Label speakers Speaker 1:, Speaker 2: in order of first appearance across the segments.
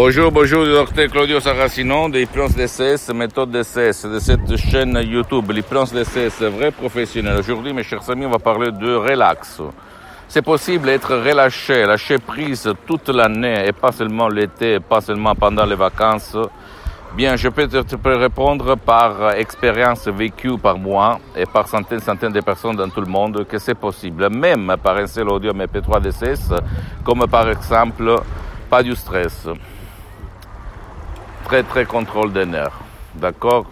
Speaker 1: Bonjour, bonjour, docteur Claudio Saracino de l'hypnose DCS, méthode DCS, de cette chaîne YouTube, l'hypnose DCS, vrai professionnel. Aujourd'hui, mes chers amis, on va parler de relax. C'est possible d'être relâché, lâcher prise toute l'année et pas seulement l'été, pas seulement pendant les vacances. Bien, je peux te répondre par expérience vécue par moi et par centaines, centaines de personnes dans tout le monde que c'est possible, même par un seul audio MP3 DCS, comme par exemple pas du stress très très contrôle des nerfs. D'accord?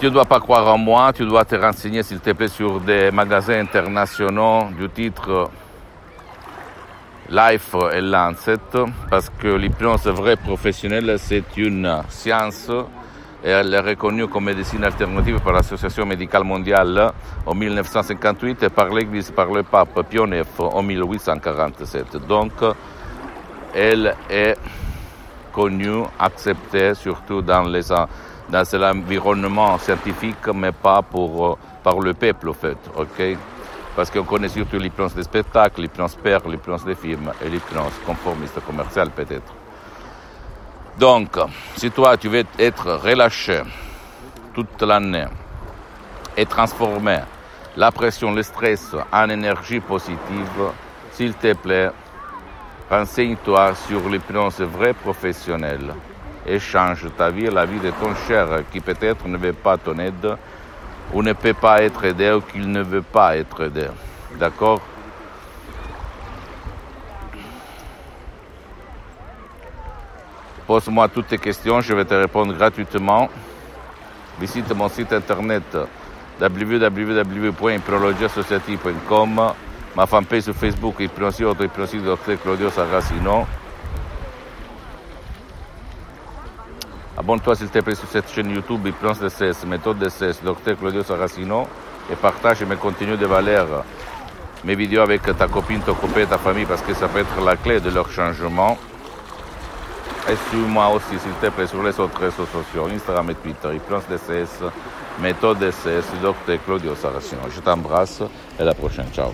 Speaker 1: Tu ne dois pas croire en moi, tu dois te renseigner s'il te plaît sur des magasins internationaux du titre Life et Lancet, parce que l'hypnose vraie professionnelle, c'est une science et elle est reconnue comme médecine alternative par l'Association médicale mondiale en 1958 et par l'Église, par le pape IX en 1847. Donc, elle est connu, accepté, surtout dans, les, dans l'environnement scientifique, mais pas pour, euh, par le peuple, en fait. ok? Parce qu'on connaît surtout l'hypnose des spectacles, l'hypnose père, l'hypnose des films et l'hypnose conformiste commerciale, peut-être. Donc, si toi, tu veux être relâché toute l'année et transformer la pression, le stress en énergie positive, s'il te plaît, Renseigne-toi sur l'hypnose vraie professionnelle et change ta vie et la vie de ton cher qui peut-être ne veut pas ton aide ou ne peut pas être aidé ou qu'il ne veut pas être aidé. D'accord? Pose-moi toutes tes questions, je vais te répondre gratuitement. Visite mon site internet www.hypnologiassociative.com ma fanpage su Facebook Ipnosi Auto Ipnosi Dr. Claudio Saracino. Abonne-toi s'il te plaît sur cette chaîne YouTube Hypnose DCS, méthode DCS, Dr. Claudio Saracino et partage mes contenus de valeur, mes vidéos avec ta copine, ton copain, ta famille parce que ça peut être la clé de leur changement. Et suis-moi aussi s'il te plaît sur les autres réseaux sociaux, Instagram et Twitter, Hypnose DCS, méthode DCS, Dr. Claudio Saracino. Je t'embrasse et à la prochaine. Ciao.